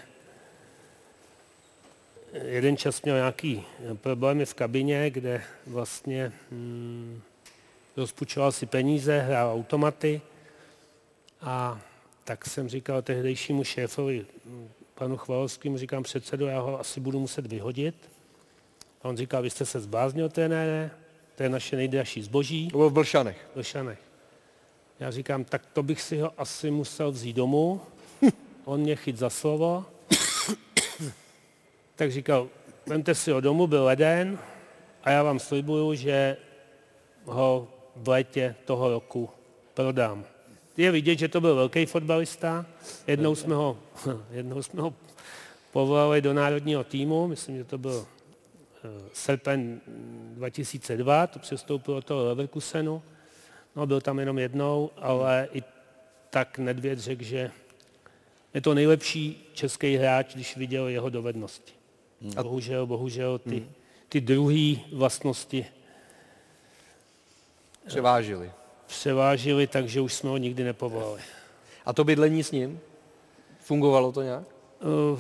jeden čas měl nějaký problémy v kabině, kde vlastně hm, rozpučoval si peníze, hrál automaty a tak jsem říkal tehdejšímu šéfovi, hm, panu Chvalovskému, říkám předsedu, já ho asi budu muset vyhodit. A on říkal, vy jste se zbláznil, trenére, to je naše nejdražší zboží.
To bylo v Blšanech.
V Blšanech. Já říkám, tak to bych si ho asi musel vzít domů. On mě chyt za slovo. Tak říkal, vemte si ho domů, byl leden a já vám slibuju, že ho v létě toho roku prodám. Je vidět, že to byl velký fotbalista. Jednou jsme ho, jednou jsme ho povolali do národního týmu, myslím, že to byl eh, srpen 2002, to přestoupilo do toho Leverkusenu. No, byl tam jenom jednou, ale i tak Nedvěd řekl, že je to nejlepší český hráč, když viděl jeho dovednosti. A bohužel, bohužel ty, ty druhé vlastnosti
Převážili.
převážily, takže už jsme ho nikdy nepovolali.
A to bydlení s ním? Fungovalo to nějak?
Uh,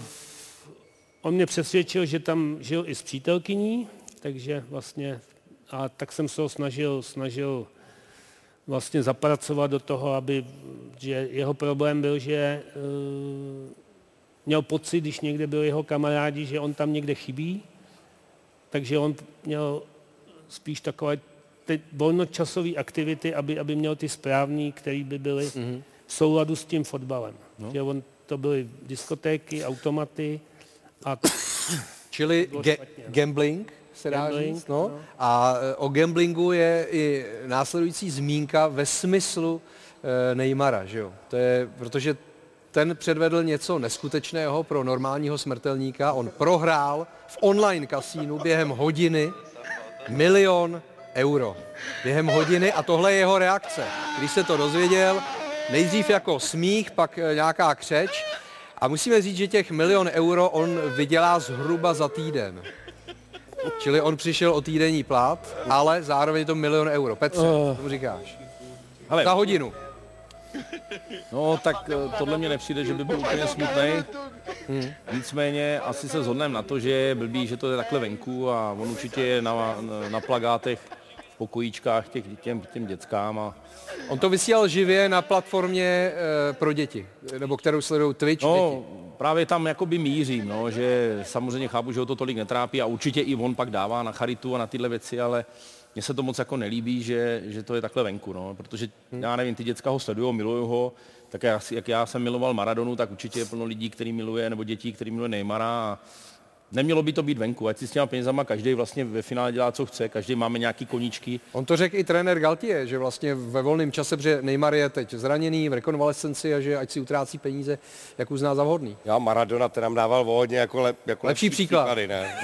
on mě přesvědčil, že tam žil i s přítelkyní, takže vlastně, a tak jsem se ho snažil, snažil vlastně zapracovat do toho, aby, že jeho problém byl, že uh, měl pocit, když někde byl jeho kamarádi, že on tam někde chybí, takže on měl spíš takové ty volnočasové aktivity, aby, aby měl ty správný, které by byly mm-hmm. v souladu s tím fotbalem. No. Že on, to byly diskotéky, automaty a...
Čili ge- gambling, se dá
Gambling,
říct. No.
no.
A e, o gamblingu je i následující zmínka ve smyslu e, Neymara, že jo? To je, protože ten předvedl něco neskutečného pro normálního smrtelníka. On prohrál v online kasínu během hodiny milion euro. Během hodiny a tohle je jeho reakce. Když se to dozvěděl, nejdřív jako smích, pak e, nějaká křeč a musíme říct, že těch milion euro on vydělá zhruba za týden. Čili on přišel o týdenní plat, ale zároveň je to milion euro. Petře,
Eh.
co mu říkáš?
Hele,
Za hodinu.
No, tak eh, tohle mě nepřijde, že by byl úplně smutný. Hmm. Nicméně asi se zhodneme na to, že je blbý, že to je takhle venku a on určitě je na, na, na plagátech v pokojíčkách těch, těm, těm dětskám a
On to vysílal živě na platformě e, pro děti, nebo kterou sledují Twitch
No,
děti.
právě tam jakoby mířím, no, že samozřejmě chápu, že ho to tolik netrápí a určitě i on pak dává na charitu a na tyhle věci, ale mně se to moc jako nelíbí, že, že to je takhle venku, no, protože já nevím, ty děcka ho sledují, milují ho, tak jak, jak já jsem miloval Maradonu, tak určitě je plno lidí, který miluje, nebo dětí, který miluje Neymara a nemělo by to být venku, ať si s těma penězama každý vlastně ve finále dělá, co chce, každý máme nějaký koníčky.
On to řekl i trenér Galtier, že vlastně ve volném čase, protože Neymar je teď zraněný v rekonvalescenci a že ať si utrácí peníze, jak uzná za vhodný.
Já Maradona ten nám dával o hodně jako, lep, jako
Lepší příklad.
Příklady, ne?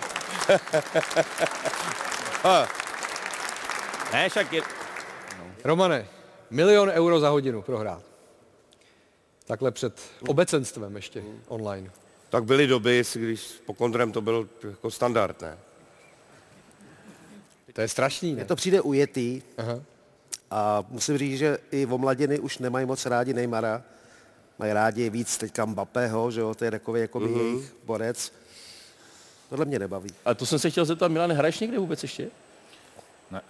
Ne, však je,
Romane, milion euro za hodinu prohrát. Takhle před obecenstvem ještě online.
tak byly doby, když po kontrem to byl jako standard, ne?
To je strašný,
Mně
ne?
to přijde ujetý
Aha.
a musím říct, že i omladiny už nemají moc rádi Neymara. Mají rádi víc teďka Mbappého, že jo, to je takový jako mm-hmm. jejich borec. Tohle mě nebaví.
a to jsem se chtěl zeptat, Milan, hraješ někde vůbec ještě?
Ne.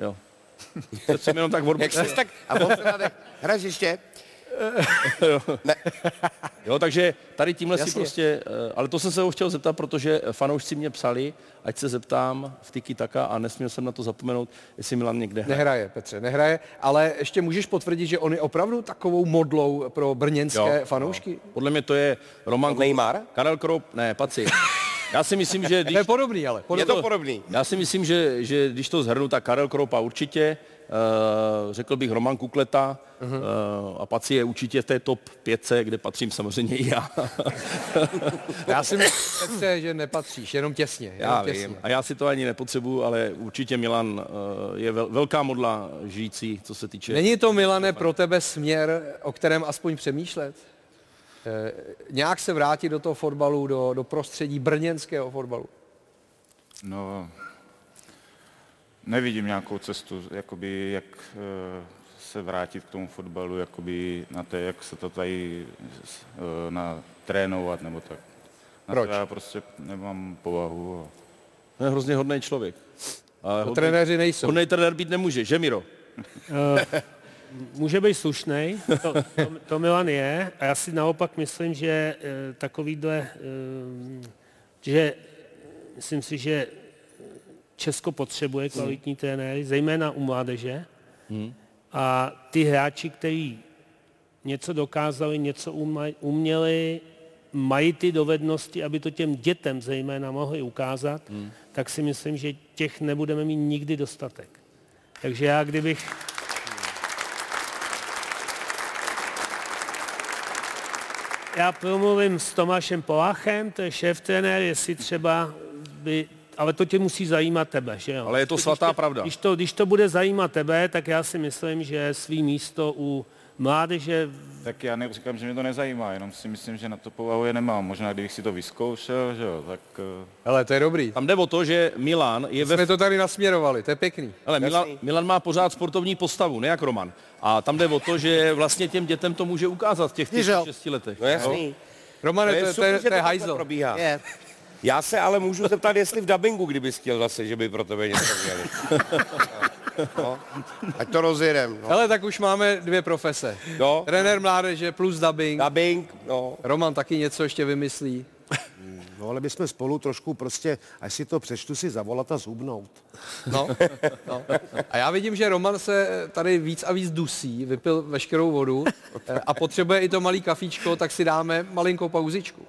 Jo. To jsem jenom tak v
Jak jsi tak... A. Hraješ ještě?
Jo, takže tady tímhle si
Jasně.
prostě, eh, ale to jsem se ho chtěl zeptat, protože fanoušci mě psali, ať se zeptám v Tiki Taka a nesměl jsem na to zapomenout, jestli Milan někde hraje.
Nehraje, Petře, nehraje, ale ještě můžeš potvrdit, že on je opravdu takovou modlou pro brněnské fanoušky?
Podle mě to je Roman
Neymar?
Karel Krop, ne, Paci. Já si myslím, že
To
když
je podobný, ale.
Je to podobný.
Já si myslím, že, že když to zhrnu, tak Karel Kropa určitě, uh, řekl bych Roman Kukleta uh, a Paci je určitě v té top 5, kde patřím samozřejmě i já.
Já si myslím, že nepatříš, jenom těsně. Jenom
já
těsně.
vím. A já si to ani nepotřebuju, ale určitě Milan uh, je vel, velká modla žijící, co se týče...
Není to, Milane, pro tebe směr, o kterém aspoň přemýšlet? Eh, nějak se vrátit do toho fotbalu, do, do prostředí brněnského fotbalu?
No, nevidím nějakou cestu, jakoby, jak eh, se vrátit k tomu fotbalu, jakoby na té, jak se to tady eh, na, trénovat nebo tak. Na
Proč?
To já prostě nemám povahu. A...
To je hrozně hodný člověk. Ale
To trenéři nejsou.
Hodný trenér být nemůže, že Miro?
Může být slušný, to, to, to Milan je, a já si naopak myslím, že eh, takovýhle, eh, že myslím si, že Česko potřebuje kvalitní trenéry, zejména u mládeže. A ty hráči, kteří něco dokázali, něco uměli, mají ty dovednosti, aby to těm dětem zejména mohli ukázat, tak si myslím, že těch nebudeme mít nikdy dostatek. Takže já kdybych... Já promluvím s Tomášem Poláchem, to je šéf trenér, jestli třeba by, ale to tě musí zajímat tebe, že jo?
Ale je to
Když
svatá pravda.
Když to, když to bude zajímat tebe, tak já si myslím, že svý místo u mládeže
Tak já neříkám, že mě to nezajímá, jenom si myslím, že na to povahu je nemám. Možná kdybych si to vyzkoušel, že jo, tak... eh,
Hele, to je dobrý.
Tam jde o to, že Milan je ve
Jsme to tady nasměrovali, to je pěkný.
Ale Milan, Milan má pořád sportovní postavu, ne jak Roman. A tam jde o to, že vlastně těm dětem to může ukázat v těch
Víš, jo.
6 letech.
No jasný.
Romane, to, je- to,
super,
je,
že
to je
takhle
hajzl.
probíhá.
Je.
Já se ale můžu zeptat, jestli v dabingu, kdybys chtěl zase, že by pro tebe něco měli. No, ať to rozjedem. No.
Hele, tak už máme dvě profese.
No.
Trenér mládeže plus dubbing.
Dubbing, no.
Roman taky něco ještě vymyslí.
No ale my jsme spolu trošku prostě, až si to přečtu, si zavolat a zhubnout.
No, no. A já vidím, že Roman se tady víc a víc dusí, vypil veškerou vodu a potřebuje i to malý kafíčko, tak si dáme malinkou pauzičku.